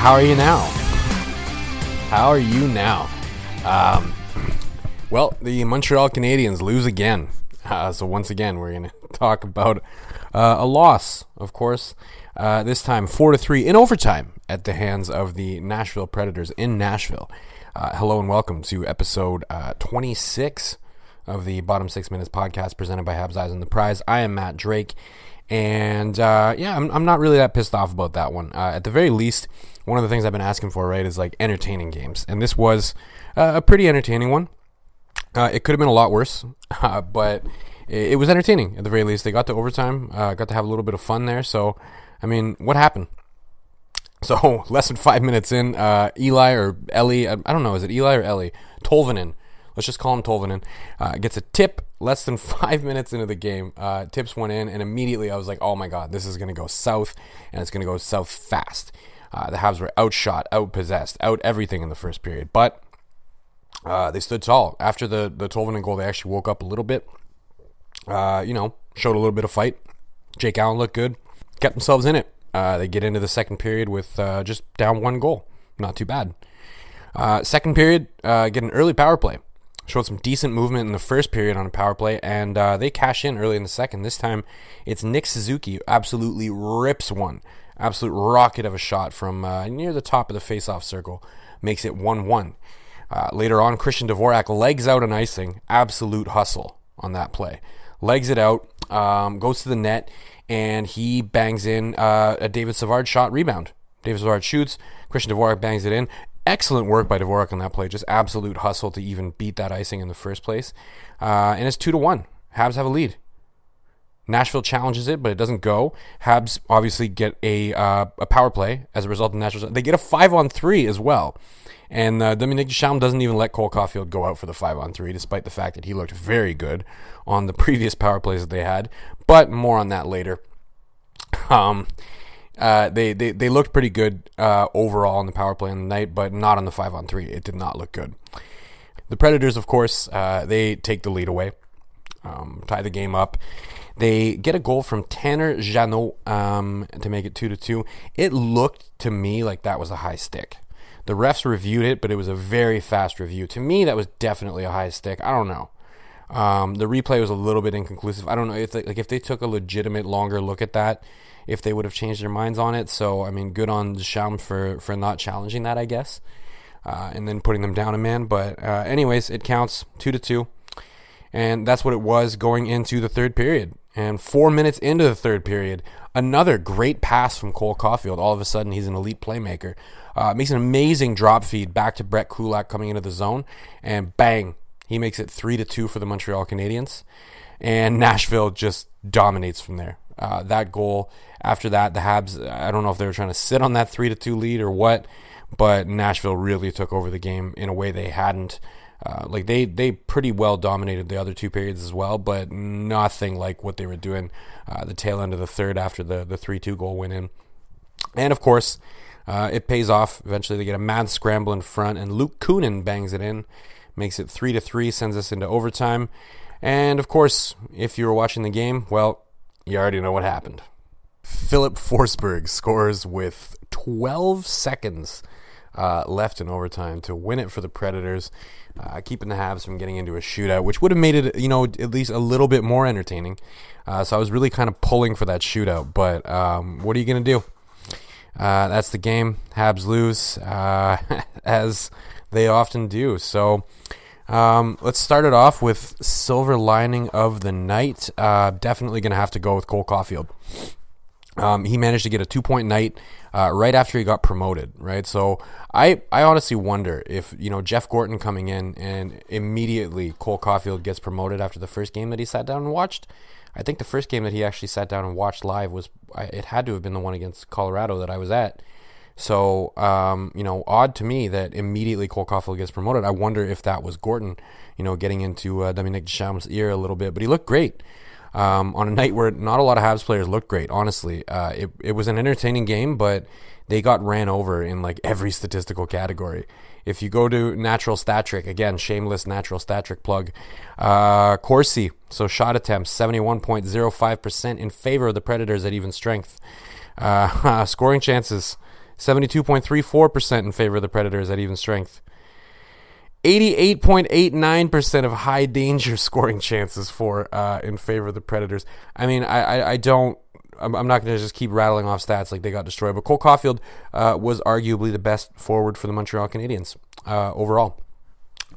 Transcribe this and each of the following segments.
How are you now? How are you now? Um, well, the Montreal Canadiens lose again. Uh, so once again, we're going to talk about uh, a loss, of course. Uh, this time, four to three in overtime at the hands of the Nashville Predators in Nashville. Uh, hello and welcome to episode uh, 26 of the Bottom Six Minutes podcast presented by Habs Eyes on the Prize. I am Matt Drake. And uh, yeah, I'm, I'm not really that pissed off about that one. At the very least, one of the things I've been asking for, right, is like entertaining games. And this was uh, a pretty entertaining one. Uh, it could have been a lot worse, uh, but it, it, was entertaining at the very least. They got to overtime, uh, got to have a little bit of fun there. So, I mean, what happened? So, less than five minutes in, Eli or Ellie, I, I, don't know, is it Eli or Ellie? Tolvanen let's just call him Tolvanen, uh, gets a tip less than five minutes into the game. Uh, tips went in, and immediately I was like, oh my God, this is going to go south, and it's going to go south fast. Uh, the Habs were outshot, outpossessed, out everything in the first period. But uh, they stood tall. After the, the Tolvanen goal, they actually woke up a little bit. Uh, you know, showed a little bit of fight. Jake Allen looked good, kept themselves in it. Uh, they get into the second period with just down one goal. Not too bad. second period, get an early power play showed some decent movement in the first period on a power play, and uh, they cash in early in the second. This time, it's Nick Suzuki absolutely rips one, absolute rocket of a shot from uh, near the top of the face-off circle, makes it one-one. Uh, later on, Christian Dvorak legs out an icing, absolute hustle on that play, legs it out, um, goes to the net, and he bangs in uh, a David Savard shot rebound. David Savard shoots, Christian Dvorak bangs it in, excellent work by Dvorak on that play. Just absolute hustle to even beat that icing in the first place. Uh, and it's two to one. Habs have a lead. Nashville challenges it, but it doesn't go. Habs obviously get a uh, a power play as a result of Nashville. They get a five on three as well. And uh, Dominique Ducharme doesn't even let Cole Caufield go out for the five on three, despite the fact that he looked very good on the previous power plays that they had. But more on that later. Um, uh, they, they they looked pretty good uh, overall on the power play on the night, but not on the five on three. It did not look good. The Predators, of course, uh, they take the lead away, um, tie the game up. They get a goal from Tanner Jeannot um, to make it two to two. It looked to me like that was a high stick. The refs reviewed it, but it was a very fast review. To me, that was definitely a high stick. I don't know. Um, the replay was a little bit inconclusive. I don't know if they, like if they took a legitimate longer look at that if they would have changed their minds on it. So I mean, good on Sham for for not challenging that, I guess, uh, and then putting them down a man. But uh, anyways, it counts two to two, and that's what it was going into the third period. And four minutes into the third period, another great pass from Cole Caufield. All of a sudden, he's an elite playmaker. Uh, makes an amazing drop feed back to Brett Kulak coming into the zone, and bang, he makes it three to two for the Montreal Canadiens. And Nashville just dominates from there. Uh, that goal. After that, the Habs. I don't know if they were trying to sit on that three to two lead or what, but Nashville really took over the game in a way they hadn't. Uh, like they they pretty well dominated the other two periods as well, but nothing like what they were doing uh, the tail end of the third after the the three two goal went in. And of course, uh, it pays off. Eventually, they get a mad scramble in front, and Luke Kunin bangs it in, makes it three to three, sends us into overtime. And of course, if you were watching the game, well, you already know what happened. Filip Forsberg scores with 12 seconds uh, left in overtime to win it for the Predators, uh, keeping the Habs from getting into a shootout, which would have made it, you know, at least a little bit more entertaining. Uh, so I was really kind of pulling for that shootout, but um, what are you going to do? Uh, that's the game. Habs lose, uh, as they often do. So um, let's start it off with silver lining of the night. Uh, definitely going to have to go with Cole Caufield. Um, he managed to get a two point night uh, right after he got promoted, right? So I, I honestly wonder if, you know, Jeff Gorton coming in and immediately Cole Caufield gets promoted after the first game that he sat down and watched. I think the first game that he actually sat down and watched live was, it had to have been the one against Colorado that I was at. So, um, you know, odd to me that immediately Cole Caufield gets promoted. I wonder if that was Gorton, you know, getting into uh, Dominique Ducharme's ear a little bit, but he looked great um, on a night where not a lot of Habs players looked great. Honestly, uh, it it was an entertaining game, but they got ran over in like every statistical category. If you go to natural stat trick again, shameless natural stat trick plug, uh, Corsi. So shot attempts seventy one point zero five percent in favor of the Predators at even strength. Uh, scoring chances seventy two point three four percent in favor of the Predators at even strength. 88.89% of high danger scoring chances for uh, in favor of the Predators. I mean, I, I, I don't. I'm, not going to just keep rattling off stats like they got destroyed. But Cole Caufield uh, was arguably the best forward for the Montreal Canadiens uh, overall.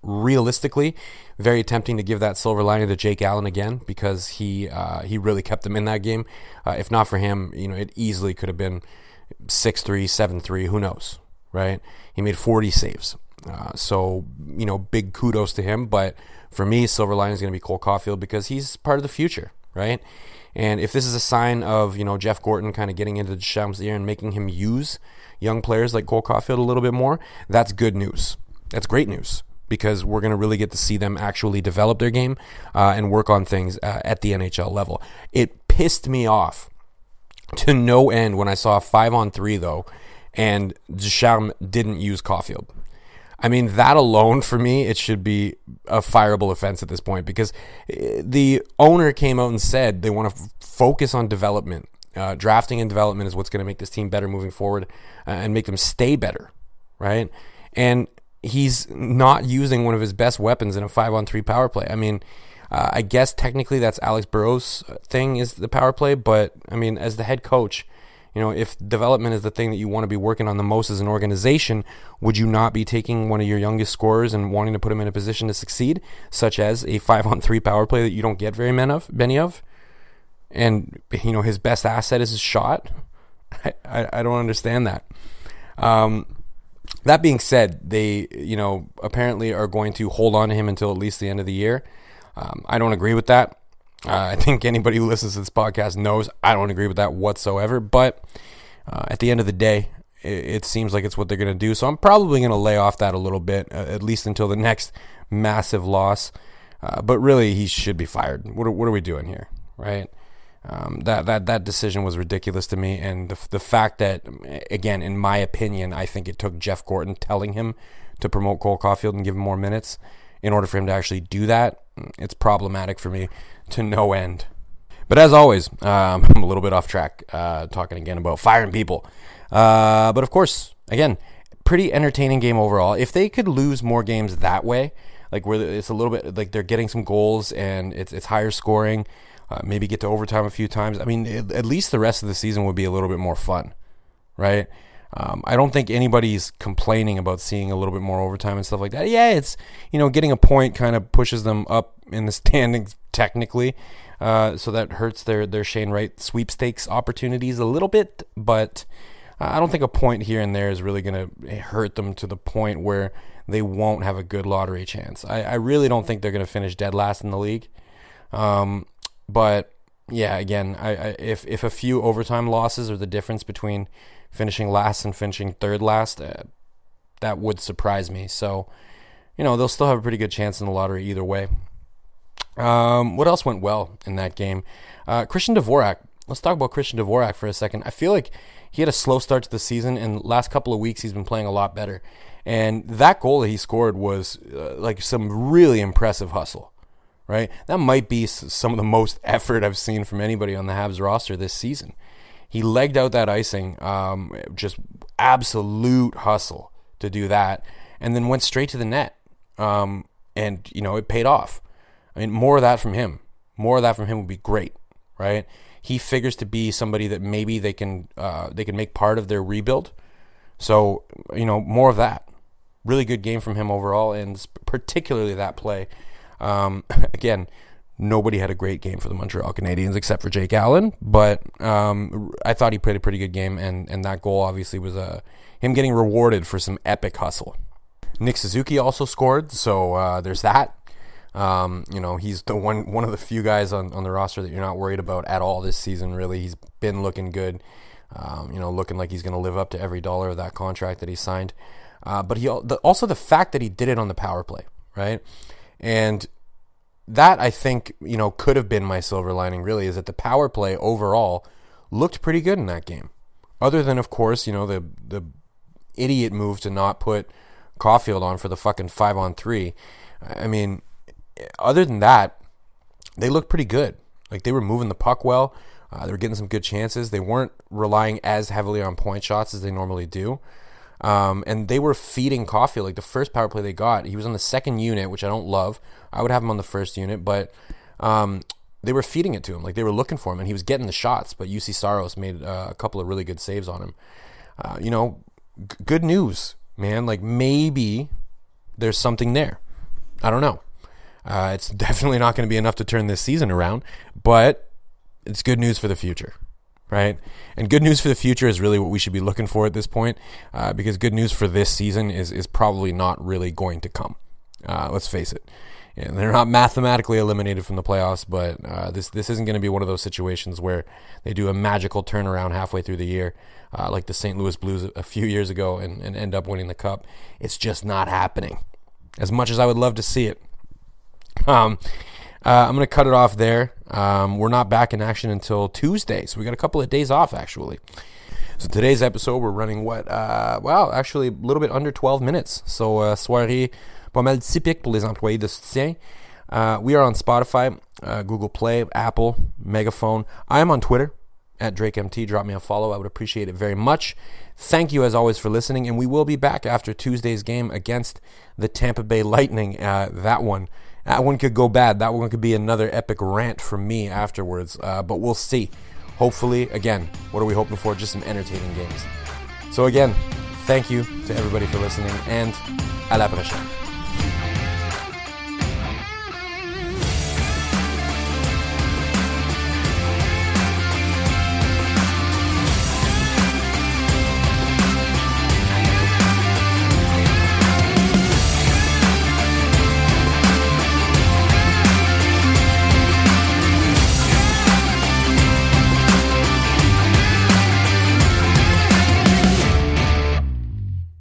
Realistically, very tempting to give that silver lining to Jake Allen again because he uh, he really kept them in that game. Uh, if not for him, you know, it easily could have been 6-3, 7-3, who knows, right? He made 40 saves. Uh, so, you know, big kudos to him. But for me, silver lining is going to be Cole Caufield because he's part of the future, right? And if this is a sign of, you know, Jeff Gorton kind of getting into Ducharme's ear and making him use young players like Cole Caufield a little bit more, that's good news. That's great news because we're going to really get to see them actually develop their game uh, and work on things uh, at the NHL level. It pissed me off to no end when I saw five on three, though, and Ducharme didn't use Caufield. I mean, that alone for me, it should be a fireable offense at this point because eh, the owner came out and said they want to f- focus on development. Uh, drafting and development is what's going to make this team better moving forward uh, and make them stay better, right? And he's not using one of his best weapons in a five on three power play. I mean, uh, I guess technically that's Alex Burrows' thing is the power play, but I mean, as the head coach, you know, if development is the thing that you want to be working on the most as an organization, would you not be taking one of your youngest scorers and wanting to put him in a position to succeed, such as a five on three power play that you don't get very many of, many of? And you know, his best asset is his shot. I, I, I don't understand that. Um, that being said, they you know apparently are going to hold on to him until at least the end of the year. Um, I don't agree with that. Uh, I think anybody who listens to this podcast knows I don't agree with that whatsoever. But uh, at the end of the day, it, it seems like it's what they're going to do. So I'm probably going to lay off that a little bit, uh, at least until the next massive loss. Uh, but really, he should be fired. What are, what are we doing here, right? Um, that that that decision was ridiculous to me, and the the fact that, again, in my opinion, I think it took Jeff Gorton telling him to promote Cole Caufield and give him more minutes in order for him to actually do that. It's problematic for me to no end. But as always, um, I'm a little bit off track, uh, talking again about firing people. Uh, but of course, again, pretty entertaining game overall. If they could lose more games that way, like where it's a little bit like they're getting some goals and it's it's higher scoring, uh, maybe get to overtime a few times. I mean, it, at least the rest of the season would be a little bit more fun, right? Um, I don't think anybody's complaining about seeing a little bit more overtime and stuff like that. Yeah, it's you know getting a point kind of pushes them up in the standings technically, uh, so that hurts their their Shane Wright sweepstakes opportunities a little bit. But I don't think a point here and there is really going to hurt them to the point where they won't have a good lottery chance. I, I really don't think they're going to finish dead last in the league. Um, but yeah, again, I, I, if if a few overtime losses are the difference between finishing last and finishing third last, uh, that would surprise me. So, you know, they'll still have a pretty good chance in the lottery either way. Um, what else went well in that game? Uh, Christian Dvorak. Let's talk about Christian Dvorak for a second. I feel like he had a slow start to the season, and last couple of weeks he's been playing a lot better. And that goal that he scored was uh, like some really impressive hustle, right? That might be some of the most effort I've seen from anybody on the Habs roster this season. He legged out that icing, um, just absolute hustle to do that, and then went straight to the net. Um, and you know it paid off. I mean, more of that from him. More of that from him would be great, right? He figures to be somebody that maybe they can uh, they can make part of their rebuild. So you know, more of that. Really good game from him overall, and particularly that play. Um, again, Nobody had a great game for the Montreal Canadiens except for Jake Allen, but um, I thought he played a pretty good game, and, and that goal obviously was uh, him getting rewarded for some epic hustle. Nick Suzuki also scored, so uh, there's that. Um, you know, he's the one one of the few guys on, on the roster that you're not worried about at all this season. Really, he's been looking good. Um, you know, looking like he's going to live up to every dollar of that contract that he signed. Uh, but he the, also the fact that he did it on the power play, right? And that I think you know could have been my silver lining. Really, is that the power play overall looked pretty good in that game. Other than, of course, you know the the idiot move to not put Caufield on for the fucking five on three. I mean, other than that, they looked pretty good. Like they were moving the puck well. Uh, they were getting some good chances. They weren't relying as heavily on point shots as they normally do. Um, and they were feeding Caufield. Like the first power play they got, he was on the second unit, which I don't love. I would have him on the first unit, but um, they were feeding it to him. Like they were looking for him, and he was getting the shots. But Juuse Saros made uh, a couple of really good saves on him. Uh, you know, g- good news, man. Like maybe there's something there. I don't know. Uh, it's definitely not going to be enough to turn this season around, but it's good news for the future right? And good news for the future is really what we should be looking for at this point, uh, because good news for this season is is probably not really going to come. Uh, let's face it. And they're not mathematically eliminated from the playoffs, but uh, this this isn't going to be one of those situations where they do a magical turnaround halfway through the year, uh, like the St. Louis Blues a few years ago, and, and end up winning the cup. It's just not happening. As much as I would love to see it. Um, uh, I'm going to cut it off there. Um, we're not back in action until Tuesday, so we got a couple of days off actually. So today's episode, we're running what? Uh, well, actually a little bit under 12 minutes. So uh, soirée pas mal typique pour les employés de soutien. Uh, we are on Spotify, uh, Google Play, Apple, Megaphone. I am on Twitter at DrakeMT. Drop me a follow. I would appreciate it very much. Thank you as always for listening, and we will be back after Tuesday's game against the Tampa Bay Lightning. Uh, that one that one could go bad. That one could be another epic rant from me afterwards. Uh, but we'll see. Hopefully, again, what are we hoping for? Just some entertaining games. So, again, thank you to everybody for listening, and à la prochaine.